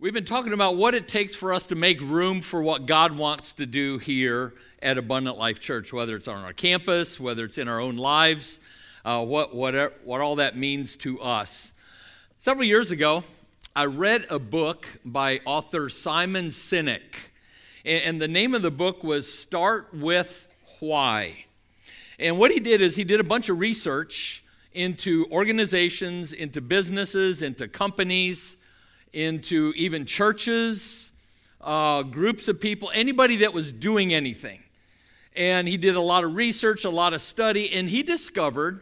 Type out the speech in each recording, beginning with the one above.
We've been talking about what it takes for us to make room for what God wants to do here at Abundant Life Church, whether it's on our campus, whether it's in our own lives, uh, what, what, what all that means to us. Several years ago, I read a book by author Simon Sinek, and the name of the book was Start with Why. And what he did is he did a bunch of research into organizations, into businesses, into companies into even churches, uh, groups of people, anybody that was doing anything. And he did a lot of research, a lot of study, and he discovered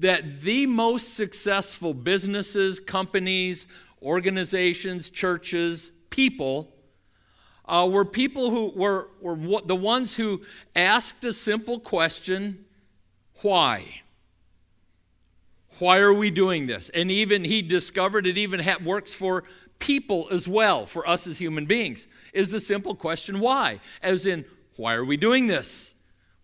that the most successful businesses, companies, organizations, churches, people uh, were people who were, were the ones who asked a simple question why? Why are we doing this? And even he discovered it even ha- works for people as well, for us as human beings. Is the simple question why? As in, why are we doing this?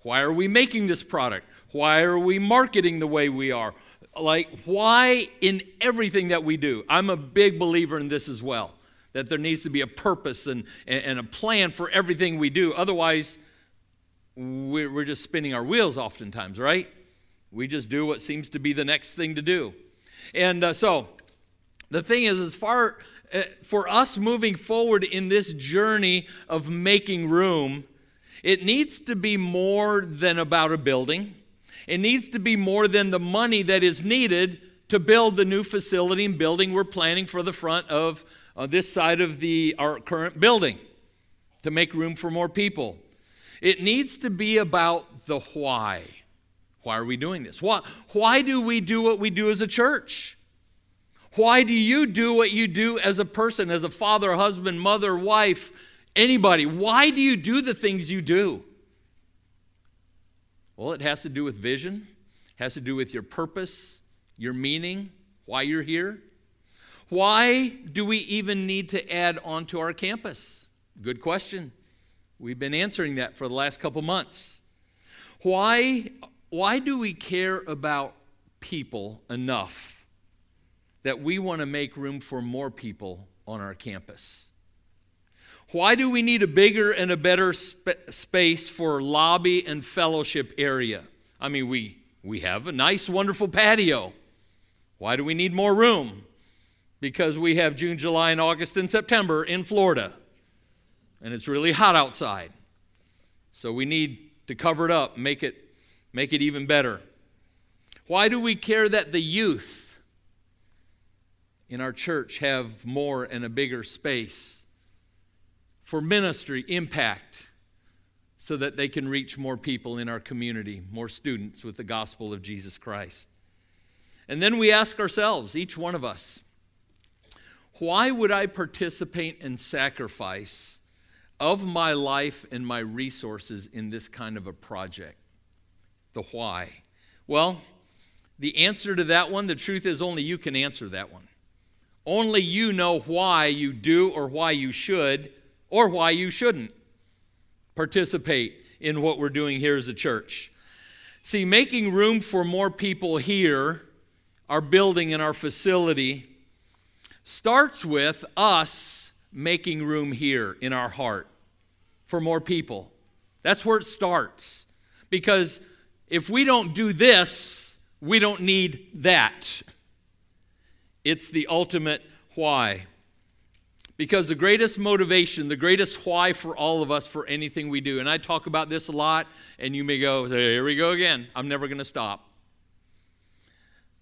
Why are we making this product? Why are we marketing the way we are? Like, why in everything that we do? I'm a big believer in this as well, that there needs to be a purpose and, and a plan for everything we do. Otherwise, we're just spinning our wheels oftentimes, right? We just do what seems to be the next thing to do. And uh, so, the thing is, as far uh, for us moving forward in this journey of making room, it needs to be more than about a building. It needs to be more than the money that is needed to build the new facility and building we're planning for the front of uh, this side of the our current building to make room for more people. It needs to be about the why. Why are we doing this? Why, why do we do what we do as a church? Why do you do what you do as a person, as a father, husband, mother, wife, anybody? Why do you do the things you do? Well, it has to do with vision, it has to do with your purpose, your meaning, why you're here. Why do we even need to add on to our campus? Good question. We've been answering that for the last couple months. Why why do we care about people enough that we want to make room for more people on our campus? Why do we need a bigger and a better sp- space for lobby and fellowship area? I mean, we, we have a nice, wonderful patio. Why do we need more room? Because we have June, July, and August and September in Florida, and it's really hot outside. So we need to cover it up, make it make it even better. Why do we care that the youth in our church have more and a bigger space for ministry impact so that they can reach more people in our community, more students with the gospel of Jesus Christ? And then we ask ourselves, each one of us, why would I participate and sacrifice of my life and my resources in this kind of a project? The why? Well, the answer to that one, the truth is only you can answer that one. Only you know why you do or why you should or why you shouldn't participate in what we're doing here as a church. See, making room for more people here, our building and our facility, starts with us making room here in our heart for more people. That's where it starts. Because if we don't do this, we don't need that. It's the ultimate why. Because the greatest motivation, the greatest why for all of us for anything we do, and I talk about this a lot, and you may go, here we go again. I'm never going to stop.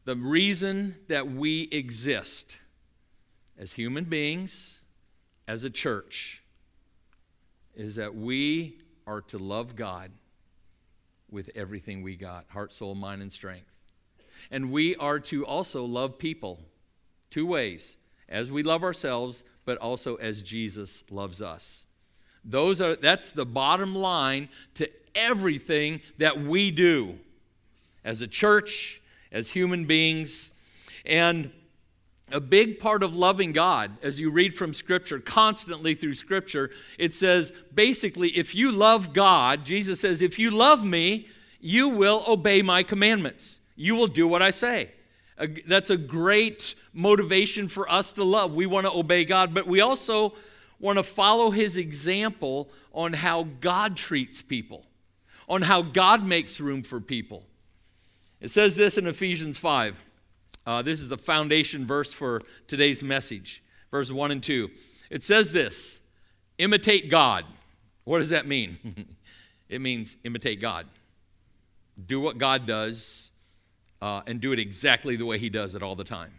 The reason that we exist as human beings, as a church, is that we are to love God with everything we got heart, soul, mind, and strength. And we are to also love people two ways as we love ourselves, but also as Jesus loves us. Those are, that's the bottom line to everything that we do as a church, as human beings. And a big part of loving God, as you read from Scripture, constantly through Scripture, it says basically, if you love God, Jesus says, if you love me, you will obey my commandments. You will do what I say. That's a great motivation for us to love. We want to obey God, but we also want to follow his example on how God treats people, on how God makes room for people. It says this in Ephesians 5. Uh, this is the foundation verse for today's message, verse 1 and 2. It says this imitate God. What does that mean? it means imitate God. Do what God does uh, and do it exactly the way He does it all the time.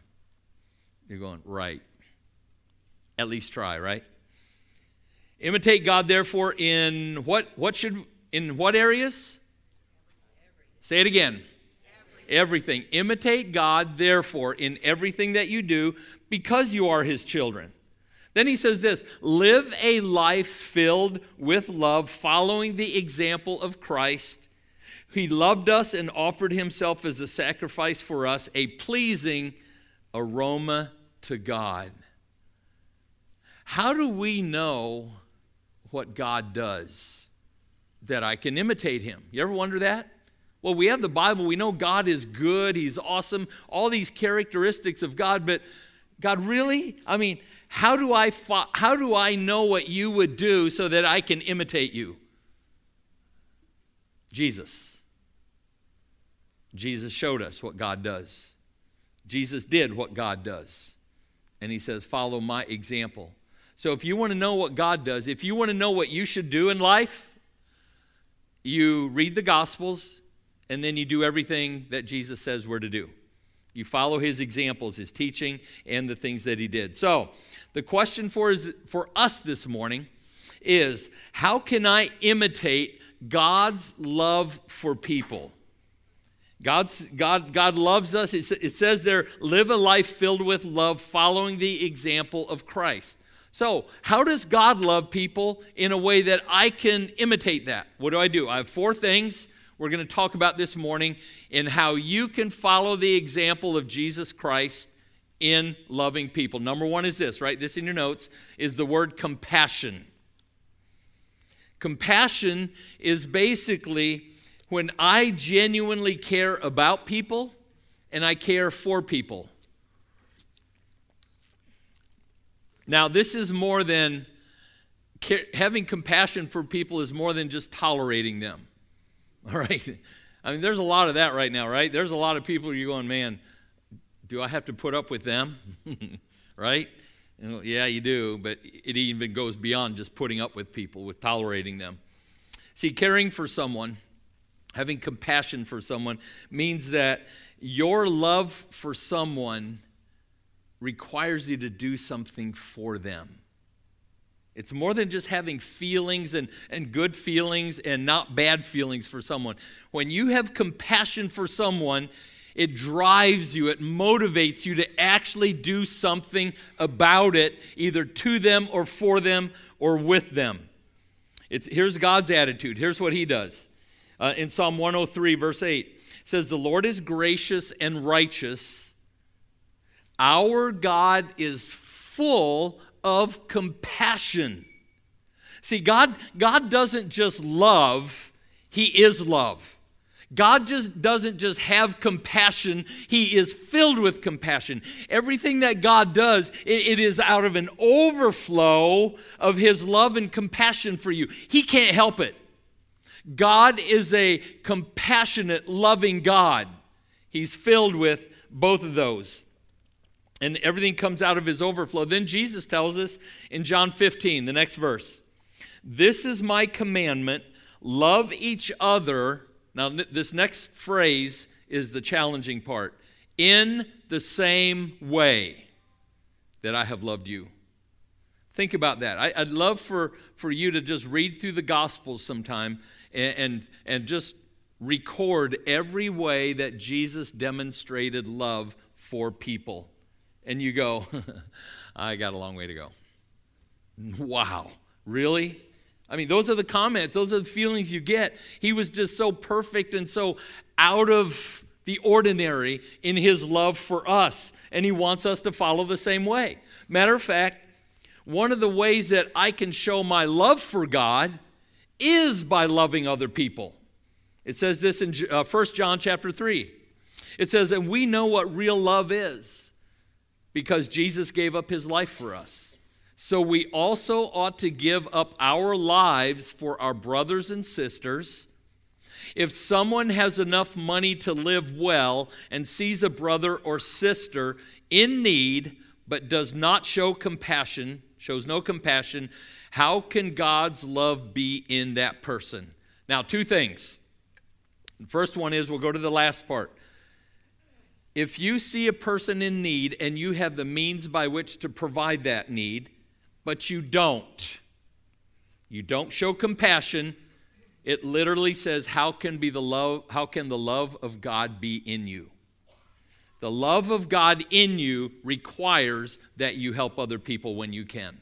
You're going, right. At least try, right? Imitate God, therefore, in what, what should, in what areas? Say it again. Everything. Imitate God, therefore, in everything that you do because you are His children. Then he says this live a life filled with love, following the example of Christ he loved us and offered himself as a sacrifice for us, a pleasing aroma to God. How do we know what God does that I can imitate him? You ever wonder that? Well, we have the Bible. We know God is good, He's awesome, all these characteristics of God, but God, really? I mean, how do I, fo- how do I know what you would do so that I can imitate you? Jesus. Jesus showed us what God does. Jesus did what God does. And he says, Follow my example. So if you want to know what God does, if you want to know what you should do in life, you read the Gospels and then you do everything that Jesus says we're to do. You follow his examples, his teaching, and the things that he did. So, the question for, is, for us this morning is how can I imitate God's love for people? God's, God, God loves us. It, it says there, live a life filled with love, following the example of Christ. So, how does God love people in a way that I can imitate that? What do I do? I have four things we're going to talk about this morning in how you can follow the example of Jesus Christ in loving people. Number one is this, right? this in your notes, is the word compassion. Compassion is basically when I genuinely care about people and I care for people. Now, this is more than having compassion for people, is more than just tolerating them. All right? I mean, there's a lot of that right now, right? There's a lot of people you're going, man, do I have to put up with them? right? Yeah, you do, but it even goes beyond just putting up with people, with tolerating them. See, caring for someone having compassion for someone means that your love for someone requires you to do something for them. It's more than just having feelings and, and good feelings and not bad feelings for someone. When you have compassion for someone, it drives you, it motivates you to actually do something about it, either to them or for them or with them. It's, here's God's attitude. Here's what He does uh, in Psalm 103, verse 8. says, The Lord is gracious and righteous. Our God is full of compassion. See, God, God doesn't just love, He is love. God just doesn't just have compassion, He is filled with compassion. Everything that God does, it, it is out of an overflow of His love and compassion for you. He can't help it. God is a compassionate, loving God. He's filled with both of those. And everything comes out of his overflow. Then Jesus tells us in John 15, the next verse This is my commandment love each other. Now, this next phrase is the challenging part in the same way that I have loved you. Think about that. I, would love for, for you to just read through the Gospels sometime and, and, and just record every way that Jesus demonstrated love for people. And you go, I got a long way to go. Wow, really? I mean, those are the comments, those are the feelings you get. He was just so perfect and so out of the ordinary in his love for us, and he wants us to follow the same way. Matter of fact, one of the ways that I can show my love for God is by loving other people. It says this in uh, 1 John chapter 3. It says, and we know what real love is because Jesus gave up his life for us. So we also ought to give up our lives for our brothers and sisters. If someone has enough money to live well and sees a brother or sister in need but does not show compassion, shows no compassion, how can God's love be in that person? Now, two things. The first one is we'll go to the last part. If you see a person in need and you have the means by which to provide that need, but you don't, you don't show compassion, it literally says, How can be the love, how can the love of God be in you? The love of God in you requires that you help other people when you can.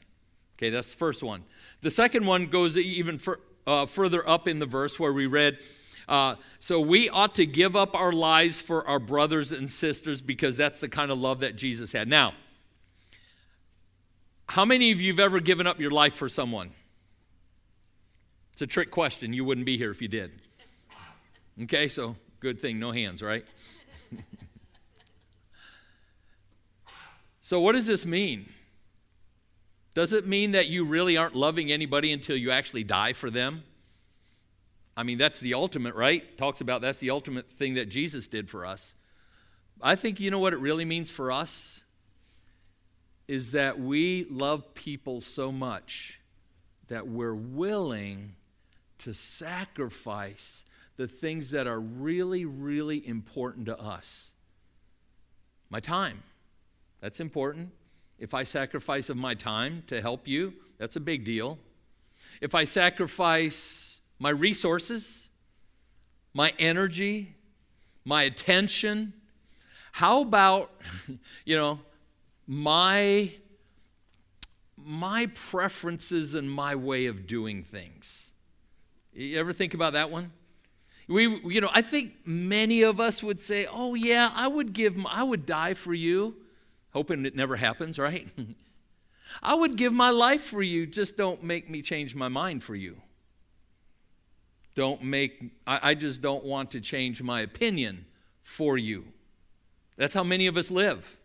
Okay, that's the first one. The second one goes even for, uh, further up in the verse where we read, uh, so we ought to give up our lives for our brothers and sisters because that's the kind of love that Jesus had. Now, how many of you have ever given up your life for someone? It's a trick question. You wouldn't be here if you did. Okay, so good thing, no hands, right? so, what does this mean? Does it mean that you really aren't loving anybody until you actually die for them? I mean, that's the ultimate, right? Talks about that's the ultimate thing that Jesus did for us. I think you know what it really means for us? Is that we love people so much that we're willing to sacrifice the things that are really, really important to us. My time, that's important. If I sacrifice of my time to help you, that's a big deal. If I sacrifice my resources, my energy, my attention. How about, you know, my my preferences and my way of doing things. You ever think about that one? We, you know, I think many of us would say, "Oh yeah, I would give, I would die for you," hoping it never happens, right? I would give my life for you. Just don't make me change my mind for you don't make, I, I just don't want to change my opinion for you. That's how many of us live.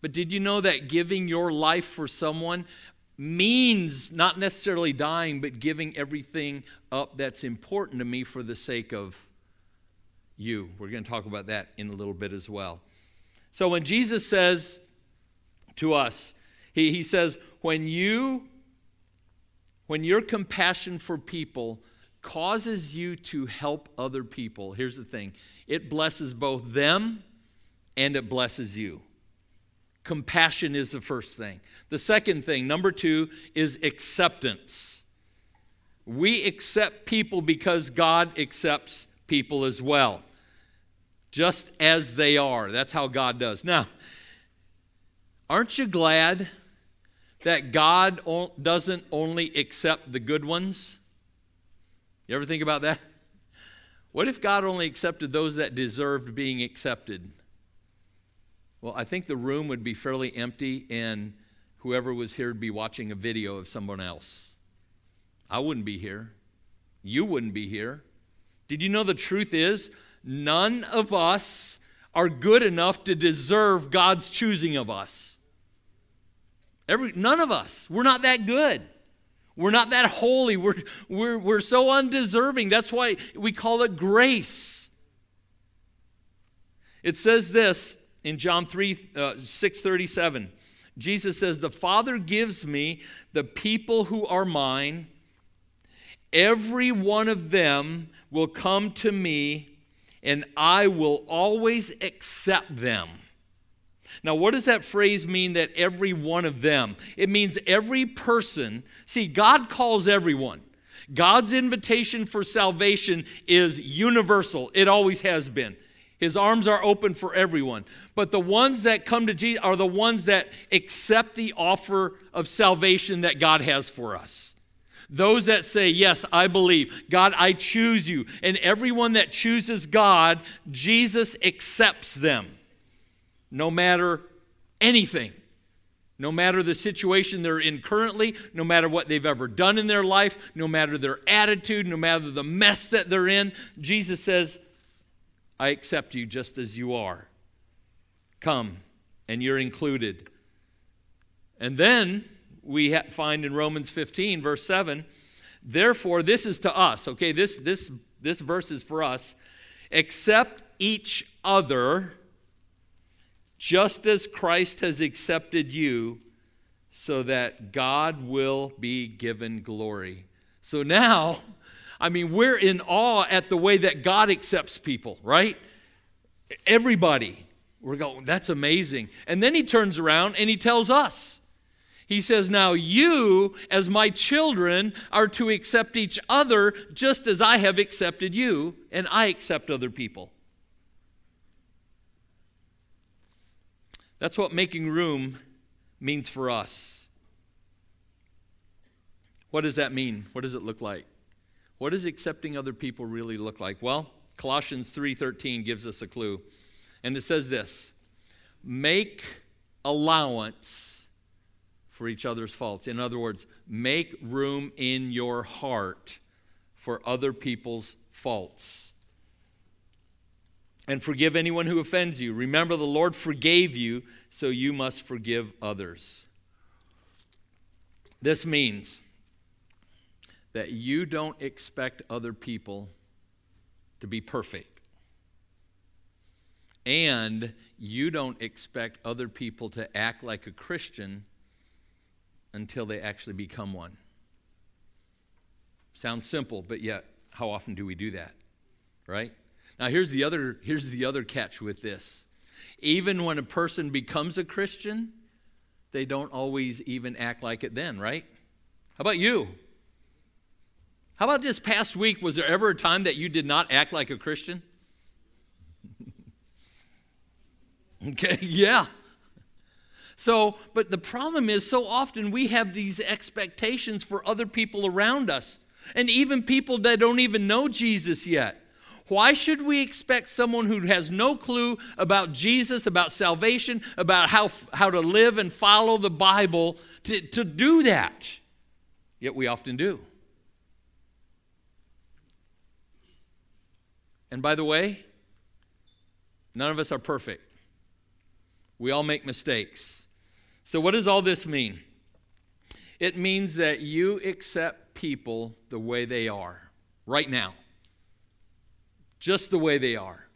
But did you know that giving your life for someone means not necessarily dying, but giving everything up that's important to me for the sake of you? We're going to talk about that in a little bit as well. So when Jesus says to us, he, he says, when you when your compassion for people causes you to help other people, here's the thing it blesses both them and it blesses you. Compassion is the first thing. The second thing, number two, is acceptance. We accept people because God accepts people as well, just as they are. That's how God does. Now, aren't you glad that God doesn't only accept the good ones? You ever think about that? What if God only accepted those that deserved being accepted? Well, I think the room would be fairly empty, and whoever was here would be watching a video of someone else. I wouldn't be here. You wouldn't be here. Did you know the truth is, none of us are good enough to deserve God's choosing of us? Every, none of us. We're not that good. We're not that holy. We're, we're, we're so undeserving. That's why we call it grace. It says this in John 3 uh, 637. Jesus says, The Father gives me the people who are mine. Every one of them will come to me, and I will always accept them. Now, what does that phrase mean that every one of them? It means every person. See, God calls everyone. God's invitation for salvation is universal, it always has been. His arms are open for everyone. But the ones that come to Jesus are the ones that accept the offer of salvation that God has for us. Those that say, Yes, I believe. God, I choose you. And everyone that chooses God, Jesus accepts them no matter anything, no matter the situation they're in currently, no matter what they've ever done in their life, no matter their attitude, no matter the mess that they're in, Jesus says, I accept you just as you are. Come, and you're included. And then we find in Romans 15, verse 7, therefore, this is to us, okay, this, this, this verse is for us. Accept each other just as Christ has accepted you, so that God will be given glory. So now, I mean, we're in awe at the way that God accepts people, right? Everybody. We're going, that's amazing. And then he turns around and he tells us, he says, Now you, as my children, are to accept each other just as I have accepted you, and I accept other people. That's what making room means for us. What does that mean? What does it look like? What does accepting other people really look like? Well, Colossians 3:13 gives us a clue. And it says this: Make allowance for each other's faults. In other words, make room in your heart for other people's faults and forgive anyone who offends you. Remember, the Lord forgave you, so you must forgive others. This means that you don't expect other people to be perfect. And you don't expect other people to act like a Christian until they actually become one. Sounds simple, but yet, how often do we do that? Right? Now here's the other here's the other catch with this. Even when a person becomes a Christian, they don't always even act like it then, right? How about you? How about this past week? Was there ever a time that you did not act like a Christian? okay, yeah. So, but the problem is so often we have these expectations for other people around us, and even people that don't even know Jesus yet. Why should we expect someone who has no clue about Jesus, about salvation, about how, how to live and follow the Bible to, to do that? Yet we often do. And by the way, none of us are perfect. We all make mistakes. So, what does all this mean? It means that you accept people the way they are right now just the way they are.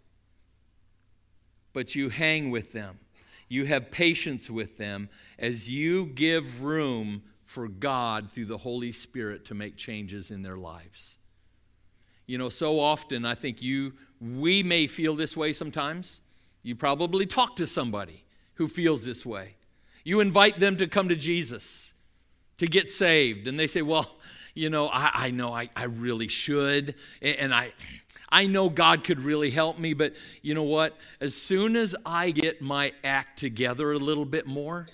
But you hang with them, you have patience with them as you give room for God through the Holy Spirit to make changes in their lives. You know, so often I think you, we may feel this way sometimes. You probably talk to somebody who feels this way. You invite them to come to Jesus to get saved, and they say, Well, you know, I, I know I, I really should, and, and I, I know God could really help me, but you know what? As soon as I get my act together a little bit more,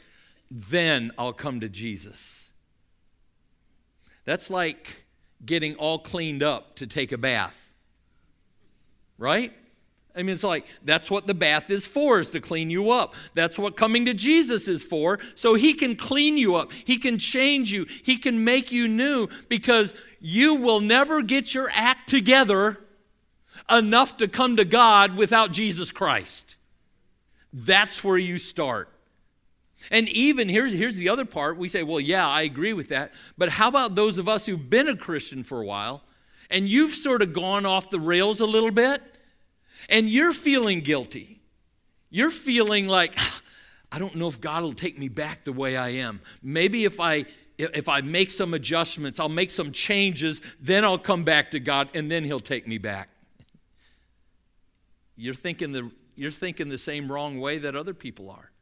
then I'll come to Jesus. That's like getting all cleaned up to take a bath, right? I mean, it's like that's what the bath is for, is to clean you up. That's what coming to Jesus is for, so He can clean you up. He can change you. He can make you new because you will never get your act together enough to come to God without Jesus Christ. That's where you start. And even here's, here's the other part we say, well, yeah, I agree with that. But how about those of us who've been a Christian for a while and you've sort of gone off the rails a little bit and you're feeling guilty? You're feeling like, I don't know if God will take me back the way I am. Maybe if I if I make some adjustments, I'll make some changes, then I'll come back to God and then he'll take me back. You're thinking the, you're thinking the same wrong way that other people are.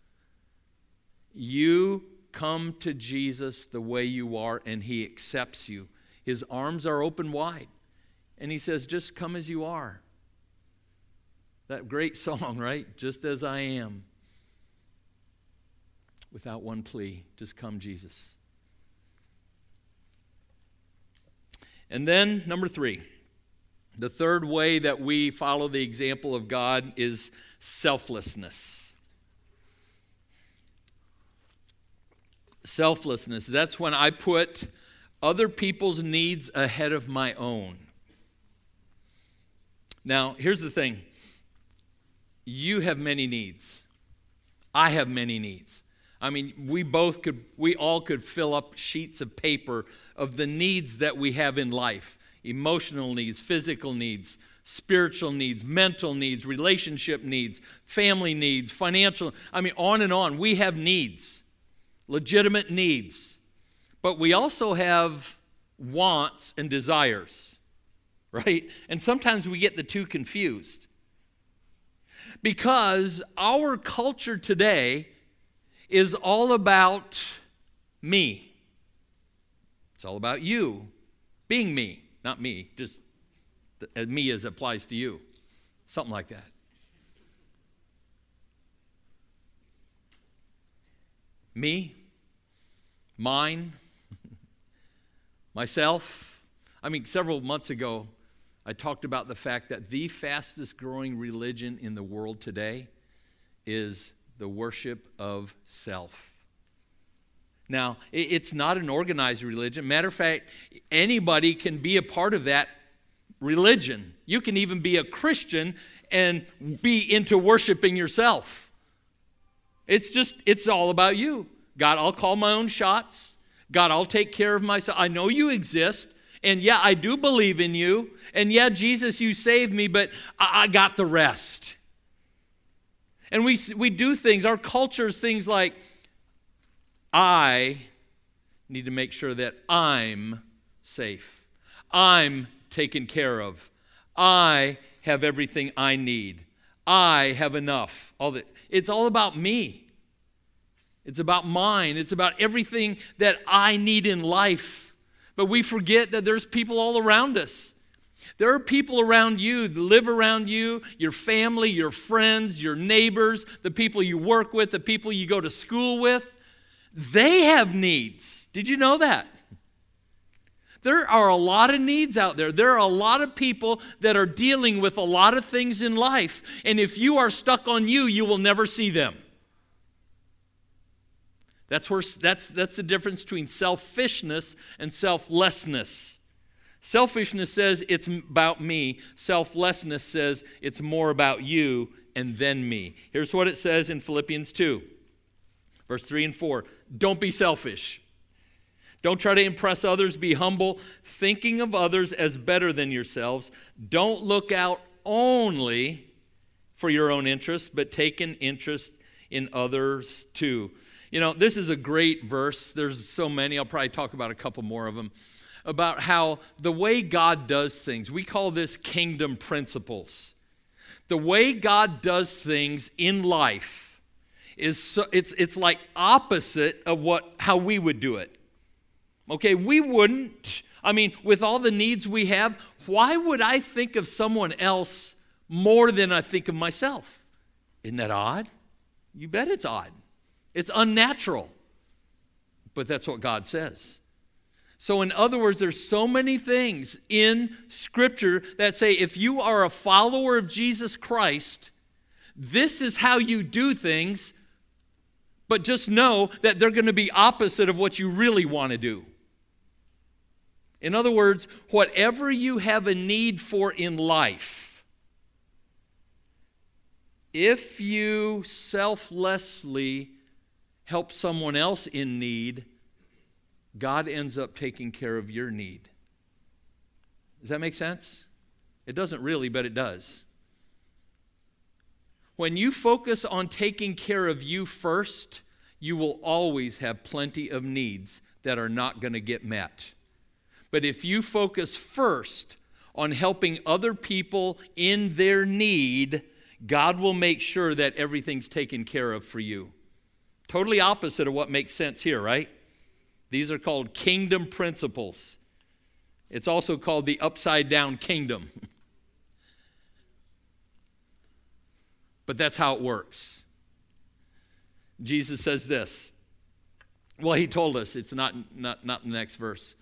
You come to Jesus the way you are, and He accepts you. His arms are open wide, and He says, Just come as you are. That great song, right? Just as I am. Without one plea, just come, Jesus. And then, number three. The third way that we follow the example of God is selflessness. Selflessness. That's when I put other people's needs ahead of my own. Now, here's the thing you have many needs. I have many needs. I mean, we both could, we all could fill up sheets of paper of the needs that we have in life emotional needs, physical needs, spiritual needs, mental needs, relationship needs, family needs, financial. I mean, on and on. We have needs, legitimate needs. But we also have wants and desires, right? And sometimes we get the two confused. Because our culture today is all about me. It's all about you being me, not me, just uh, me as applies to you. Something like that. Me, mine, myself. I mean, several months ago, I talked about the fact that the fastest growing religion in the world today is the worship of self. Now, it's not an organized religion. Matter of fact, anybody can be a part of that religion. You can even be a Christian and be into worshiping yourself. It's just, it's all about you. God, I'll call my own shots. God, I'll take care of myself. I know you exist. And yeah, I do believe in you. And yeah, Jesus, you saved me, but I, I got the rest. And we, we do things, our culture is things like, I need to make sure that I'm safe. I'm taken care of. I have everything I need. I have enough. All that. It's all about me. It's about mine. It's about everything that I need in life. But we forget that there's people all around us there are people around you that live around you, your family, your friends, your neighbors, the people you work with, the people you go to school with. They have needs. Did you know that? There are a lot of needs out there. There are a lot of people that are dealing with a lot of things in life. And if you are stuck on you, you will never see them. That's, where, that's, that's the difference between selfishness and selflessness. Selfishness says it's about me, selflessness says it's more about you and then me. Here's what it says in Philippians 2, verse 3 and 4 Don't be selfish. Don't try to impress others. Be humble, thinking of others as better than yourselves. Don't look out only for your own interests, but take an interest in others too. You know, this is a great verse. There's so many. I'll probably talk about a couple more of them about how the way God does things, we call this kingdom principles. The way God does things in life is so, it's, it's like opposite of what how we would do it. Okay, we wouldn't. I mean, with all the needs we have, why would I think of someone else more than I think of myself? Isn't that odd? You bet it's odd. It's unnatural. But that's what God says. So, in other words, there's so many things in Scripture that say if you are a follower of Jesus Christ, this is how you do things, but just know that they're going to be opposite of what you really want to do. In other words, whatever you have a need for in life, if you selflessly help someone else in need, God ends up taking care of your need. Does that make sense? It doesn't really, but it does. When you focus on taking care of you first, you will always have plenty of needs that are not going to get met. But if you focus first on helping other people in their need, God will make sure that everything's taken care of for you. Totally opposite of what makes sense here, right? These are called kingdom principles. It's also called the upside down kingdom. but that's how it works. Jesus says this. Well, he told us, it's not, not, not in the next verse.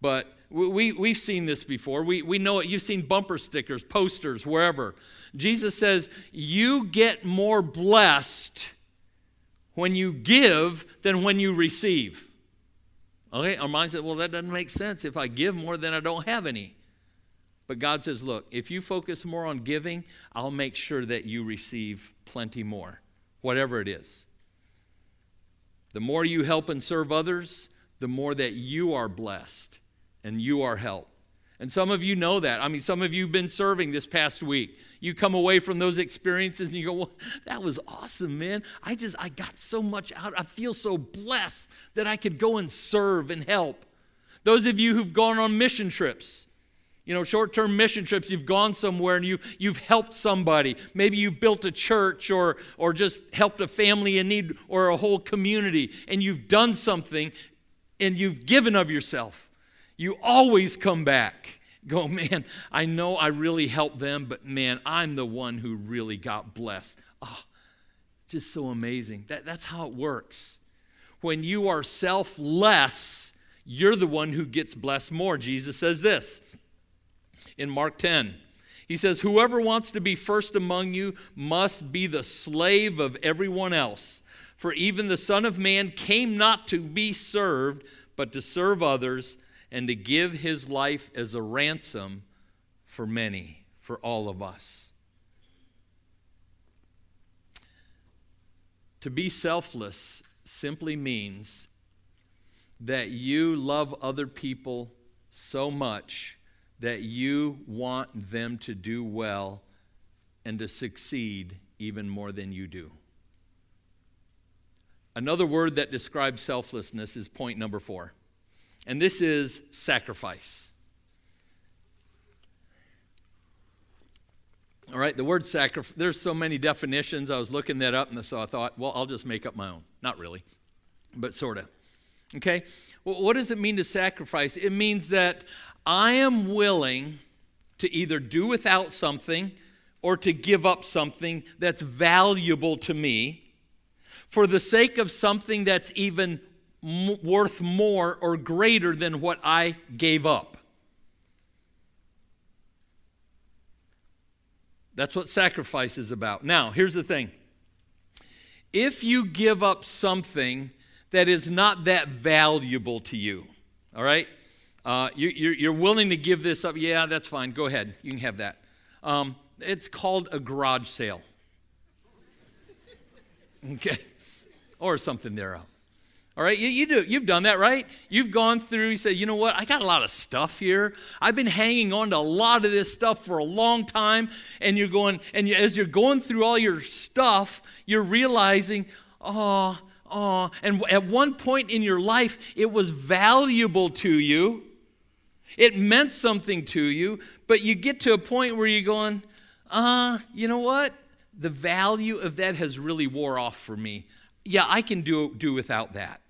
But we, we've seen this before. We, we know it. You've seen bumper stickers, posters, wherever. Jesus says, You get more blessed when you give than when you receive. Okay, our mind says, well, that doesn't make sense if I give more than I don't have any. But God says, look, if you focus more on giving, I'll make sure that you receive plenty more, whatever it is. The more you help and serve others, the more that you are blessed and you are helped. And some of you know that. I mean, some of you have been serving this past week. You come away from those experiences and you go, well, that was awesome, man. I just, I got so much out. I feel so blessed that I could go and serve and help. Those of you who've gone on mission trips, you know, short term mission trips, you've gone somewhere and you, you've helped somebody. Maybe you built a church or, or just helped a family in need or a whole community, and you've done something and you've given of yourself you always come back. Go, man, I know I really helped them, but man, I'm the one who really got blessed. Oh, just so amazing. That, that's how it works. When you are selfless, you're the one who gets blessed more. Jesus says this in Mark 10. He says, Whoever wants to be first among you must be the slave of everyone else. For even the Son of Man came not to be served, but to serve others and to give his life as a ransom for many, for all of us. To be selfless simply means that you love other people so much that you want them to do well and to succeed even more than you do. Another word that describes selflessness is point number four and this is sacrifice. All right, the word sacrifice, there's so many definitions. I was looking that up, and so I thought, well, I'll just make up my own. Not really, but sort of. Okay? Well, what does it mean to sacrifice? It means that I am willing to either do without something or to give up something that's valuable to me for the sake of something that's even m- worth more or greater than what I gave up. That's what sacrifice is about. Now, here's the thing if you give up something that is not that valuable to you, all right? Uh, you, are willing to give this up. Yeah, that's fine. Go ahead. You can have that. Um, it's called a garage sale. Okay? Or something thereof. All right, you, you, do. You've done that, right? You've gone through, you say, you know what? I got a lot of stuff here. I've been hanging on to a lot of this stuff for a long time. And you're going, and you, as you're going through all your stuff, you're realizing, oh, oh. And at one point in your life, it was valuable to you. It meant something to you. But you get to a point where you're going, uh, you know what? The value of that has really wore off for me. Yeah, I can do, do without that.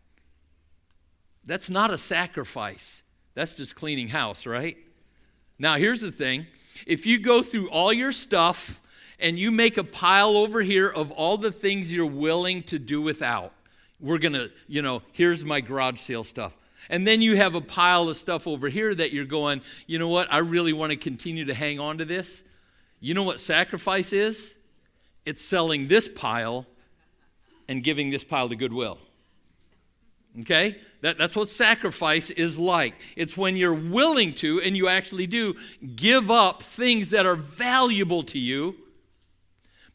That's not a sacrifice. That's just cleaning house, right? Now, here's the thing if you go through all your stuff and you make a pile over here of all the things you're willing to do without, we're going to, you know, here's my garage sale stuff. And then you have a pile of stuff over here that you're going, you know what, I really want to continue to hang on to this. You know what sacrifice is? It's selling this pile and giving this pile to Goodwill. Okay? That, that's what sacrifice is like. It's when you're willing to, and you actually do, give up things that are valuable to you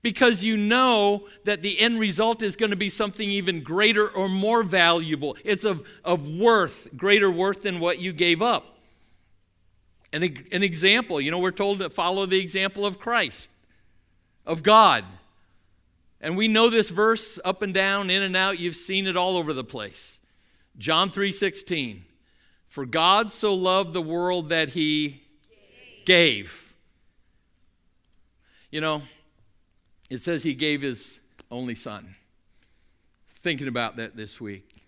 because you know that the end result is going to be something even greater or more valuable. It's of, of worth, greater worth than what you gave up. An, an example, you know, we're told to follow the example of Christ, of God. And we know this verse up and down, in and out. You've seen it all over the place. John 3:16 For God so loved the world that he gave. gave. You know, it says he gave his only son. Thinking about that this week.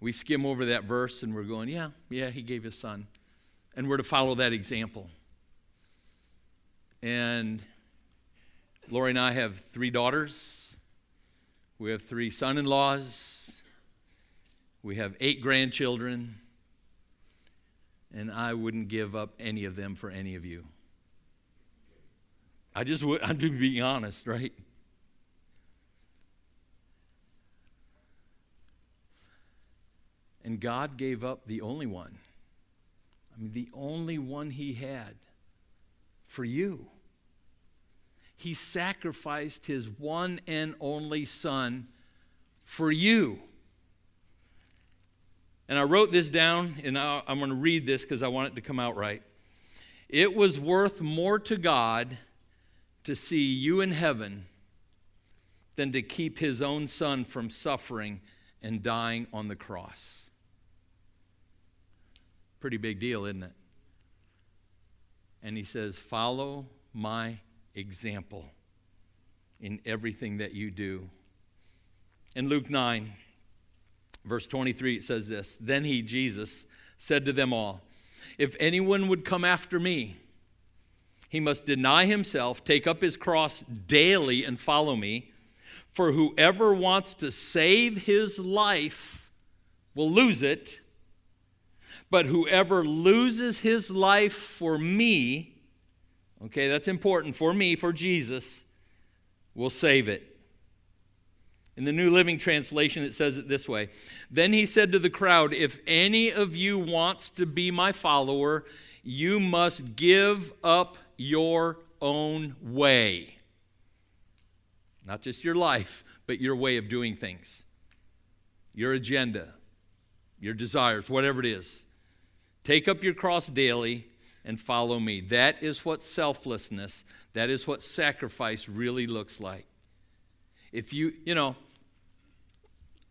We skim over that verse and we're going, yeah, yeah, he gave his son. And we're to follow that example. And Lori and I have three daughters. We have three son in laws. We have eight grandchildren, and I wouldn't give up any of them for any of you. I just would, I'm just being honest, right? And God gave up the only one. I mean, the only one he had for you. He sacrificed his one and only son for you. And I wrote this down, and I'm going to read this because I want it to come out right. It was worth more to God to see you in heaven than to keep his own son from suffering and dying on the cross. Pretty big deal, isn't it? And he says, Follow my example in everything that you do. In Luke 9, verse 23, it says this Then he, Jesus, said to them all, If anyone would come after me, he must deny himself, take up his cross daily, and follow me. For whoever wants to save his life will lose it, but whoever loses his life for me, okay, that's important, for me, for Jesus, will save it. In the New Living Translation, it says it this way Then he said to the crowd, If any of you wants to be my follower, you must give up your own way not just your life, but your way of doing things, your agenda, your desires, whatever it is. Take up your cross daily and follow me. That is what selflessness, that is what sacrifice really looks like. If you, you know,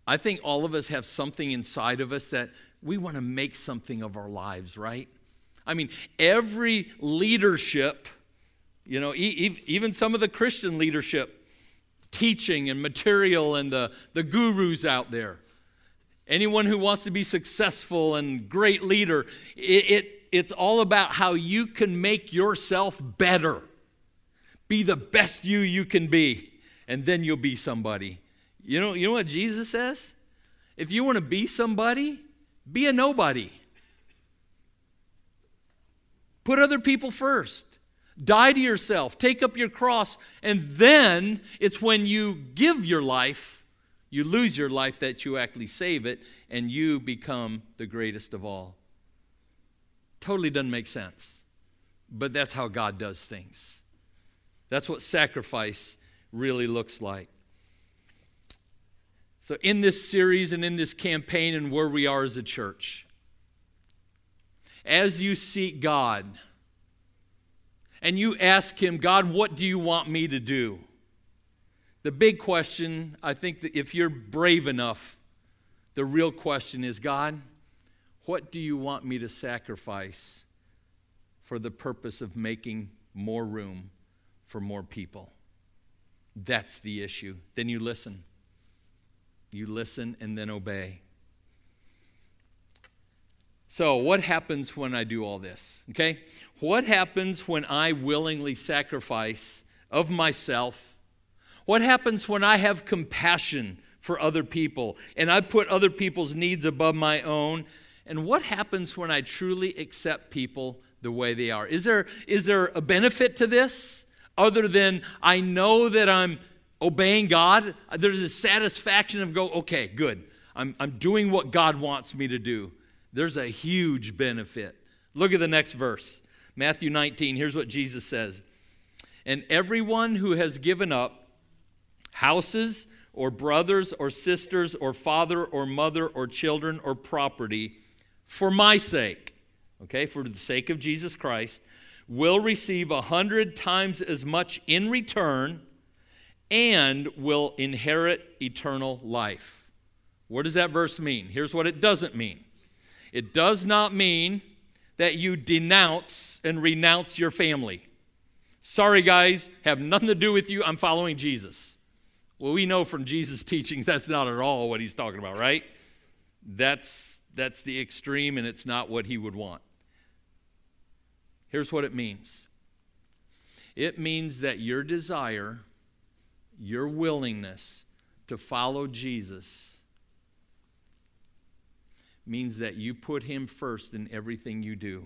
I think all of us have something inside of us that we want to make something of our lives, right? I mean, every leadership, you know, even some of the Christian leadership, teaching and material and the, the gurus out there. Anyone who wants to be successful and great leader, it, it, it's all about how you can make yourself better. Be the best you you can be, and then you'll be somebody. You know, you know what Jesus says? If you want to be somebody, be a nobody. Put other people first. Die to yourself, take up your cross, and then it's when you give your life, you lose your life, that you actually save it, and you become the greatest of all. Totally doesn't make sense, but that's how God does things. That's what sacrifice really looks like. So, in this series and in this campaign, and where we are as a church, as you seek God, and you ask Him, God, what do you want me to do? The big question, I think that if you're brave enough, the real question is God, what do you want me to sacrifice for the purpose of making more room for more people? That's the issue. Then you listen. You listen and then obey. So, what happens when I do all this? Okay? What happens when I willingly sacrifice of myself? What happens when I have compassion for other people and I put other people's needs above my own? And what happens when I truly accept people the way they are? Is there, is there a benefit to this other than I know that I'm obeying God? There's a satisfaction of go, okay, good. I'm, I'm doing what God wants me to do. There's a huge benefit. Look at the next verse. Matthew 19, here's what Jesus says And everyone who has given up houses or brothers or sisters or father or mother or children or property for my sake, okay, for the sake of Jesus Christ, will receive a hundred times as much in return and will inherit eternal life. What does that verse mean? Here's what it doesn't mean it does not mean that you denounce and renounce your family. Sorry, guys, have nothing to do with you. I'm following Jesus. Well, we know from Jesus' teachings that's not at all what he's talking about, right? That's, that's the extreme, and it's not what he would want. Here's what it means it means that your desire, your willingness to follow Jesus means that you put Him first in everything you do,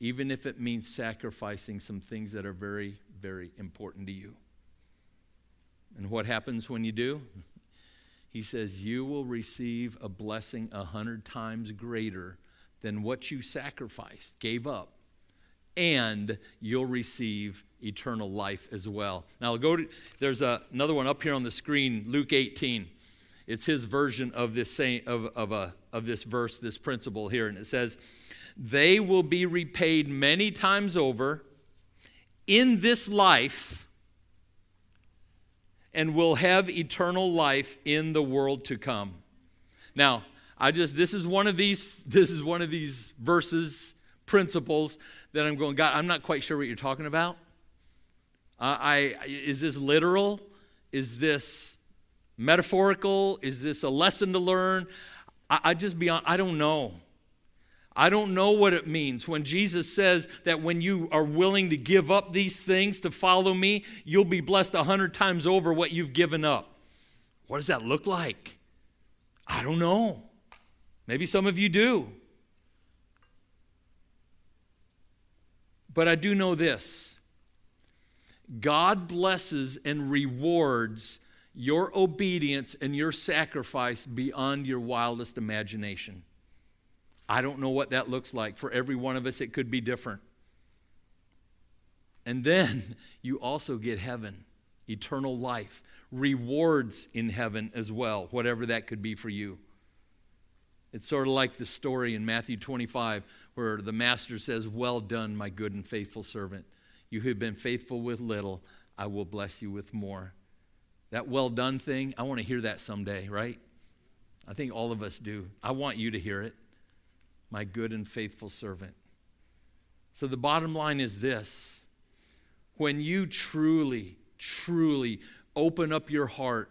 even if it means sacrificing some things that are very, very important to you. And what happens when you do? He says, You will receive a blessing a hundred times greater than what you sacrificed, gave up, and you'll receive eternal life as well. Now, I'll go to, there's a, another one up here on the screen, Luke 18. It's his version of this, of, of, a, of this verse, this principle here. And it says, They will be repaid many times over in this life and will have eternal life in the world to come. Now, I just this is one of these this is one of these verses principles that I'm going God, I'm not quite sure what you're talking about. Uh, I is this literal? Is this metaphorical? Is this a lesson to learn? I, I just be I don't know. I don't know what it means when Jesus says that when you are willing to give up these things to follow me, you'll be blessed a hundred times over what you've given up. What does that look like? I don't know. Maybe some of you do. But I do know this God blesses and rewards your obedience and your sacrifice beyond your wildest imagination. I don't know what that looks like. For every one of us, it could be different. And then you also get heaven, eternal life, rewards in heaven as well, whatever that could be for you. It's sort of like the story in Matthew 25 where the master says, Well done, my good and faithful servant. You have been faithful with little, I will bless you with more. That well done thing, I want to hear that someday, right? I think all of us do. I want you to hear it my good and faithful servant. So the bottom line is this when you truly, truly open up your heart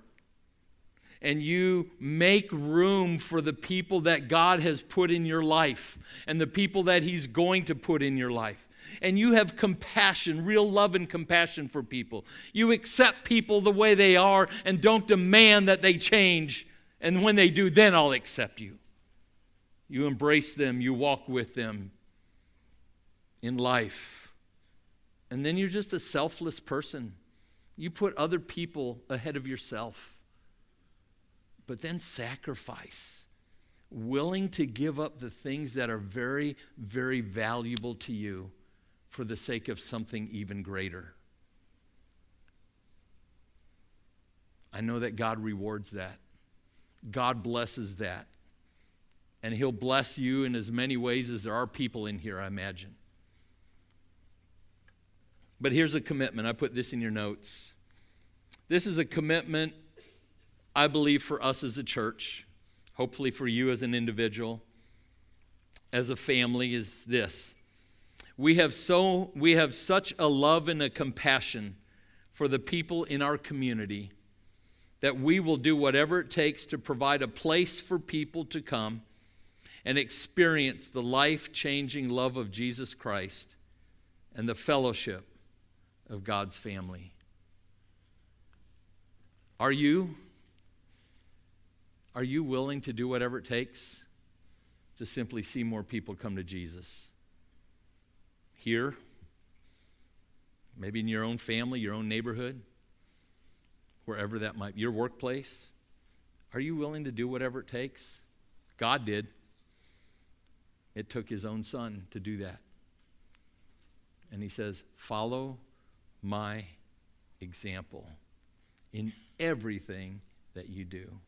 and you make room for the people that God has put in your life and the people that He's going to put in your life. And you have compassion, real love and compassion for people. You accept people the way they are and don't demand that they change. And when they do, then I'll accept you. You embrace them, you walk with them in life. And then you're just a selfless person. You put other people ahead of yourself. But then sacrifice, willing to give up the things that are very, very valuable to you for the sake of something even greater. I know that God rewards that. God blesses that and He'll bless you in as many ways as there are people in here, I imagine. But here's a commitment. I put this in your notes. This is a commitment, I believe, for us as a church, hopefully for you as an individual, as a family, is this. We have, so, we have such a love and a compassion for the people in our community that we will do whatever it takes to provide a place for people to come and experience the life changing love of Jesus Christ and the fellowship of God's family. Are you? Are you willing to do whatever it takes to simply see more people come to Jesus? Here, maybe in your own family, your own neighborhood, wherever that might be, your workplace. Are you willing to do whatever it takes? God did. It took his own son to do that. And he says, Follow my example in everything that you do.